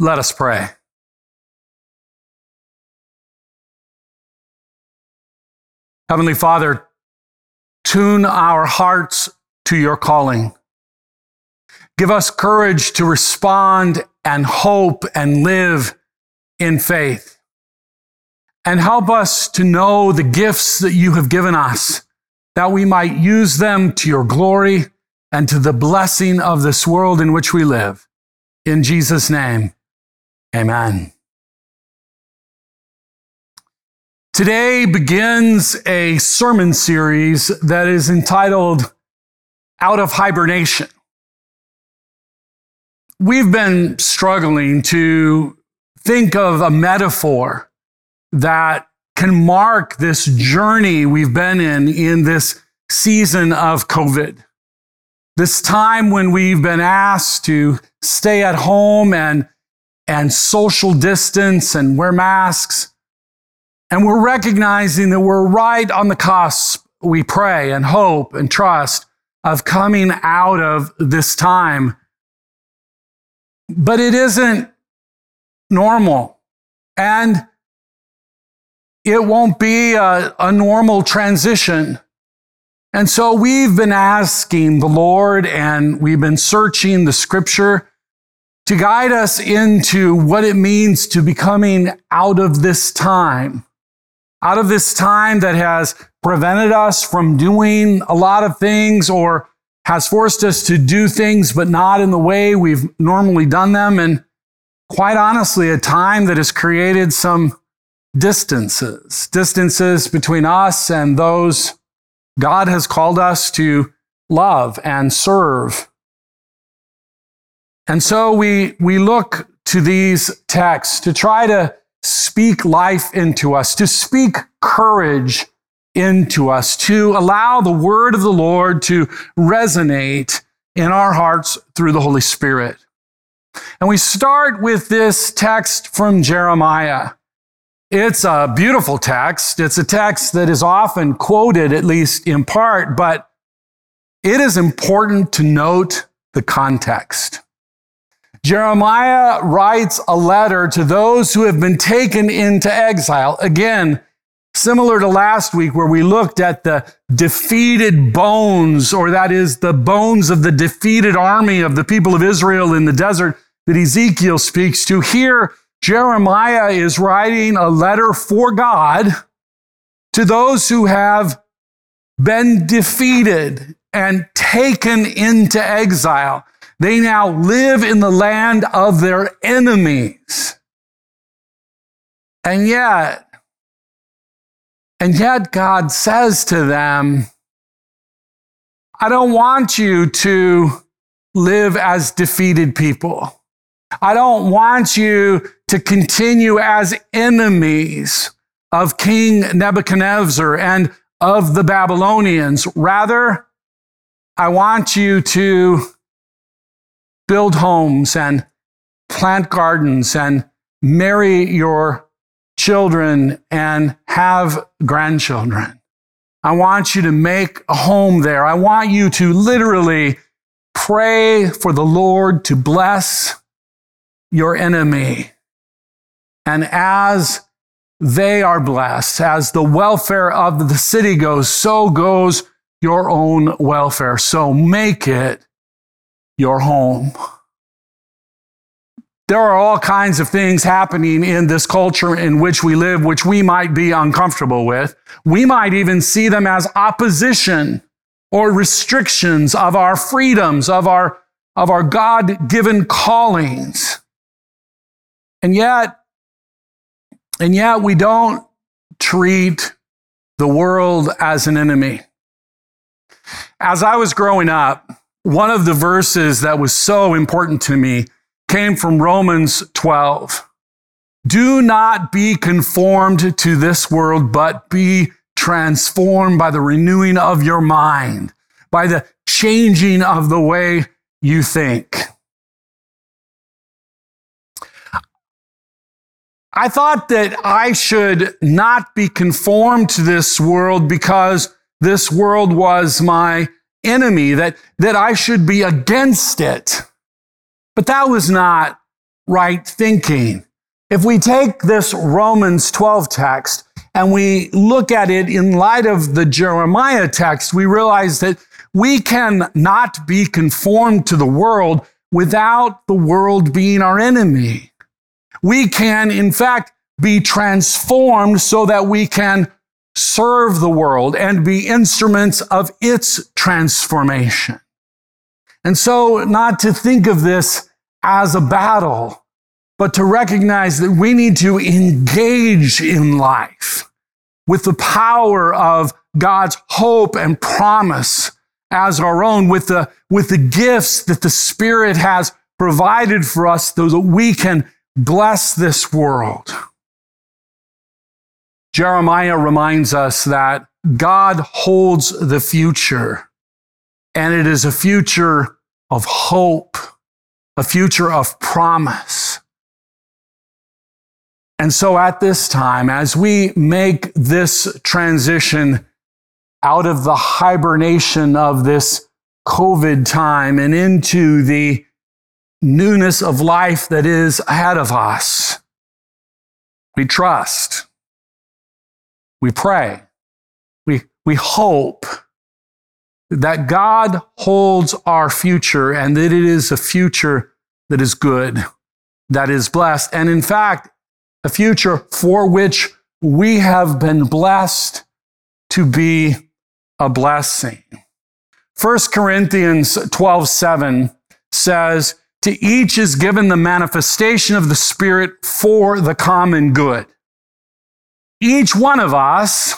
Let us pray. Heavenly Father, tune our hearts to your calling. Give us courage to respond and hope and live in faith. And help us to know the gifts that you have given us, that we might use them to your glory and to the blessing of this world in which we live. In Jesus' name, amen. Today begins a sermon series that is entitled Out of Hibernation. We've been struggling to think of a metaphor that can mark this journey we've been in in this season of COVID. This time when we've been asked to stay at home and, and social distance and wear masks. And we're recognizing that we're right on the cusp, we pray and hope and trust, of coming out of this time. But it isn't normal. And it won't be a, a normal transition. And so we've been asking the Lord and we've been searching the scripture to guide us into what it means to becoming out of this time, out of this time that has prevented us from doing a lot of things or has forced us to do things, but not in the way we've normally done them. And quite honestly, a time that has created some distances, distances between us and those God has called us to love and serve. And so we, we look to these texts to try to speak life into us, to speak courage into us, to allow the word of the Lord to resonate in our hearts through the Holy Spirit. And we start with this text from Jeremiah. It's a beautiful text. It's a text that is often quoted, at least in part, but it is important to note the context. Jeremiah writes a letter to those who have been taken into exile. Again, similar to last week where we looked at the defeated bones, or that is the bones of the defeated army of the people of Israel in the desert that Ezekiel speaks to. Here, Jeremiah is writing a letter for God to those who have been defeated and taken into exile. They now live in the land of their enemies. And yet, and yet God says to them, I don't want you to live as defeated people. I don't want you to continue as enemies of King Nebuchadnezzar and of the Babylonians. Rather, I want you to build homes and plant gardens and marry your children and have grandchildren. I want you to make a home there. I want you to literally pray for the Lord to bless your enemy. And as they are blessed, as the welfare of the city goes, so goes your own welfare. So make it your home. There are all kinds of things happening in this culture in which we live, which we might be uncomfortable with. We might even see them as opposition or restrictions of our freedoms, of our, of our God given callings. And yet, and yet we don't treat the world as an enemy. As I was growing up, one of the verses that was so important to me came from Romans 12. Do not be conformed to this world, but be transformed by the renewing of your mind, by the changing of the way you think. I thought that I should not be conformed to this world because this world was my enemy, that, that I should be against it. But that was not right thinking. If we take this Romans 12 text and we look at it in light of the Jeremiah text, we realize that we can not be conformed to the world without the world being our enemy. We can, in fact, be transformed so that we can serve the world and be instruments of its transformation. And so, not to think of this as a battle, but to recognize that we need to engage in life with the power of God's hope and promise as our own, with the, with the gifts that the Spirit has provided for us so that we can bless this world. Jeremiah reminds us that God holds the future, and it is a future of hope, a future of promise. And so at this time, as we make this transition out of the hibernation of this COVID time and into the newness of life that is ahead of us, we trust we pray. We, we hope that God holds our future and that it is a future that is good, that is blessed. And in fact, a future for which we have been blessed to be a blessing. 1 Corinthians 12, 7 says, To each is given the manifestation of the Spirit for the common good each one of us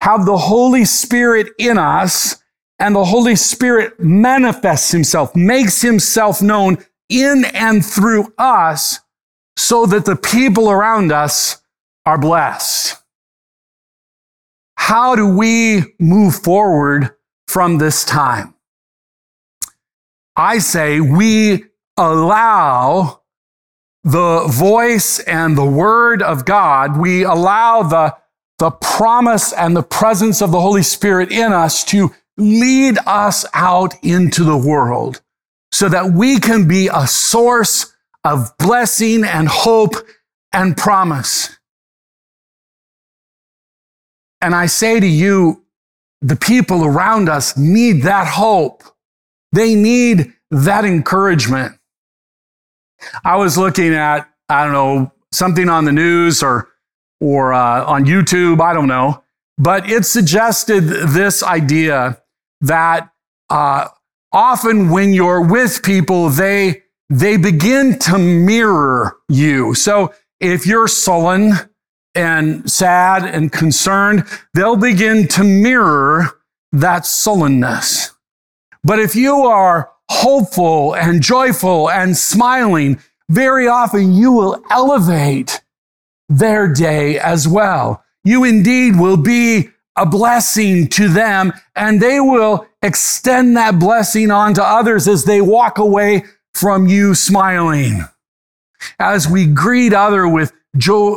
have the Holy Spirit in us, and the Holy Spirit manifests himself, makes himself known in and through us so that the people around us are blessed. How do we move forward from this time? I say we allow the voice and the word of God, we allow the, the promise and the presence of the Holy Spirit in us to lead us out into the world so that we can be a source of blessing and hope and promise. And I say to you, the people around us need that hope. They need that encouragement. I was looking at, I don't know, something on the news or, or uh, on YouTube, I don't know, but it suggested this idea that uh, often when you're with people, they, they begin to mirror you. So if you're sullen and sad and concerned, they'll begin to mirror that sullenness. But if you are hopeful and joyful and smiling, very often you will elevate their day as well. You indeed will be a blessing to them and they will extend that blessing on to others as they walk away from you smiling. As we greet other with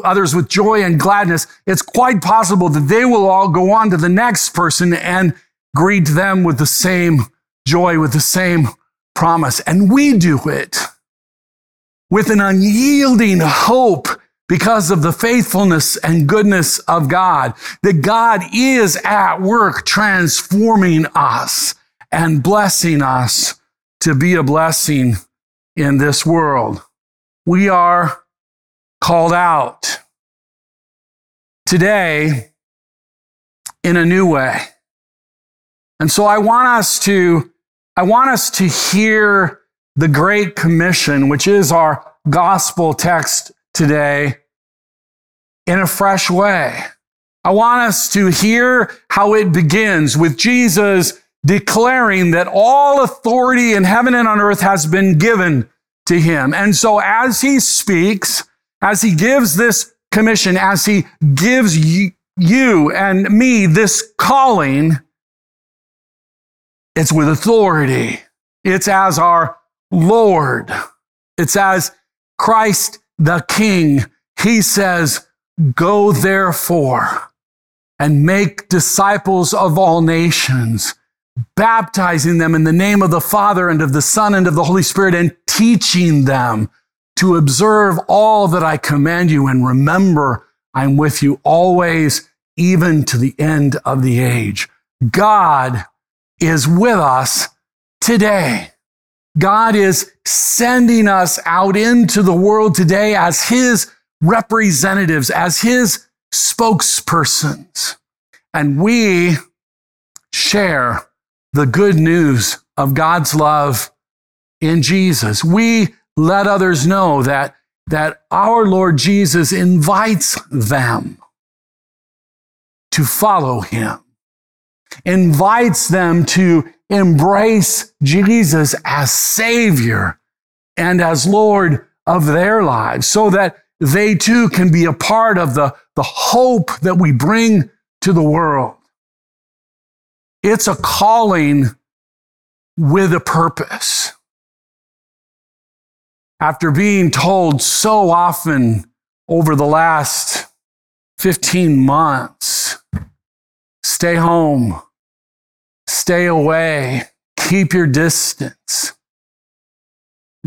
others with joy and gladness, it's quite possible that they will all go on to the next person and greet them with the same joy, with the same promise. And we do it with an unyielding hope because of the faithfulness and goodness of God, that God is at work transforming us and blessing us to be a blessing in this world. We are called out today in a new way. And so I want us to I want us to hear the Great Commission, which is our gospel text today, in a fresh way. I want us to hear how it begins with Jesus declaring that all authority in heaven and on earth has been given to him. And so as he speaks, as he gives this commission, as he gives you and me this calling, it's with authority. It's as our Lord. It's as Christ the King. He says, Go therefore and make disciples of all nations, baptizing them in the name of the Father and of the Son and of the Holy Spirit and teaching them to observe all that I command you and remember I'm with you always, even to the end of the age. God is with us today. God is sending us out into the world today as his representatives, as his spokespersons. And we share the good news of God's love in Jesus. We let others know that, that our Lord Jesus invites them to follow him, invites them to embrace Jesus as Savior and as Lord of their lives so that they too can be a part of the, the hope that we bring to the world. It's a calling with a purpose. After being told so often over the last 15 months, stay home, stay away, keep your distance.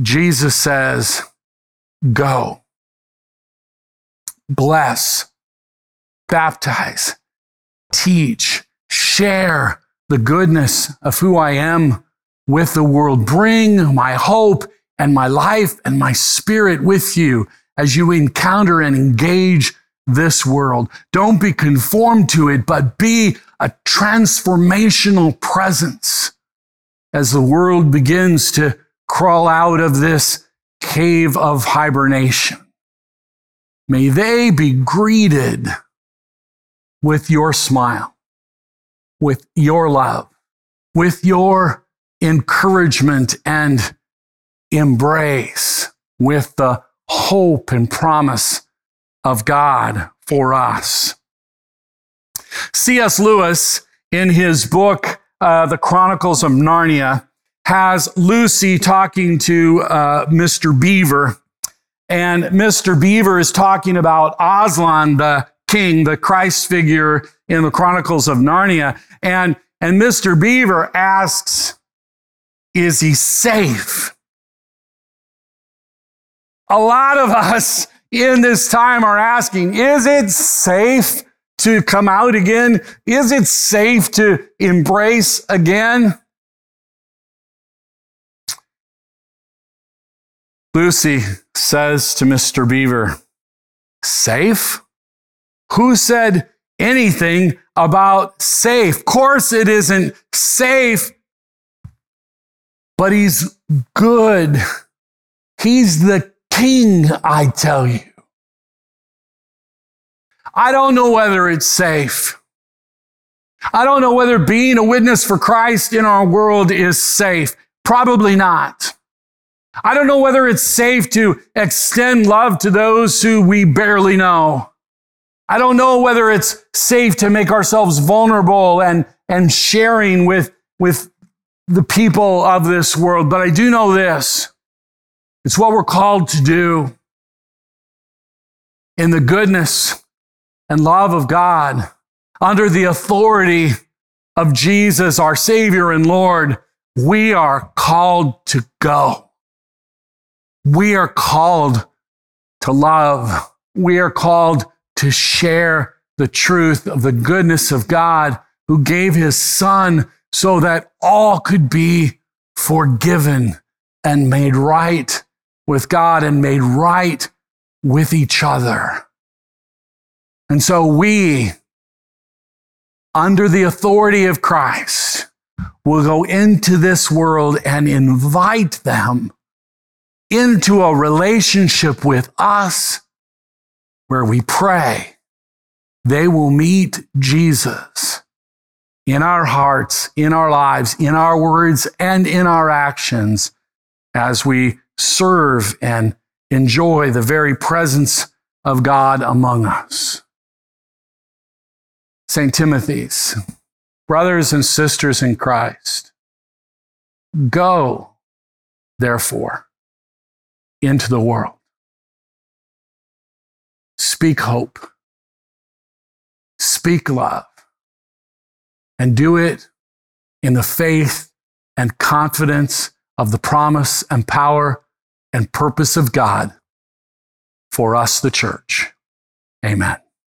Jesus says, go, bless, baptize, teach, share the goodness of who I am with the world. Bring my hope and my life and my spirit with you as you encounter and engage this world. Don't be conformed to it, but be a transformational presence as the world begins to crawl out of this cave of hibernation. May they be greeted with your smile, with your love, with your encouragement and embrace, with the hope and promise of God for us. C.S. Lewis, in his book, uh, The Chronicles of Narnia, has Lucy talking to uh, Mr. Beaver. And Mr. Beaver is talking about Aslan, the king, the Christ figure in the Chronicles of Narnia. And, and Mr. Beaver asks, Is he safe? A lot of us in this time are asking, Is it safe to come out again? Is it safe to embrace again? Lucy says to Mr. Beaver, Safe? Who said anything about safe? Of course, it isn't safe, but he's good. He's the king, I tell you. I don't know whether it's safe. I don't know whether being a witness for Christ in our world is safe. Probably not. I don't know whether it's safe to extend love to those who we barely know. I don't know whether it's safe to make ourselves vulnerable and, and sharing with, with the people of this world, but I do know this. It's what we're called to do in the goodness and love of God under the authority of Jesus, our Savior and Lord. We are called to go. We are called to love. We are called to share the truth of the goodness of God who gave his son so that all could be forgiven and made right with God and made right with each other. And so we, under the authority of Christ, will go into this world and invite them into a relationship with us where we pray, they will meet Jesus in our hearts, in our lives, in our words, and in our actions as we serve and enjoy the very presence of God among us. St. Timothy's, brothers and sisters in Christ, go, therefore, into the world Speak hope. Speak love. And do it in the faith and confidence of the promise and power and purpose of God for us, the church. Amen.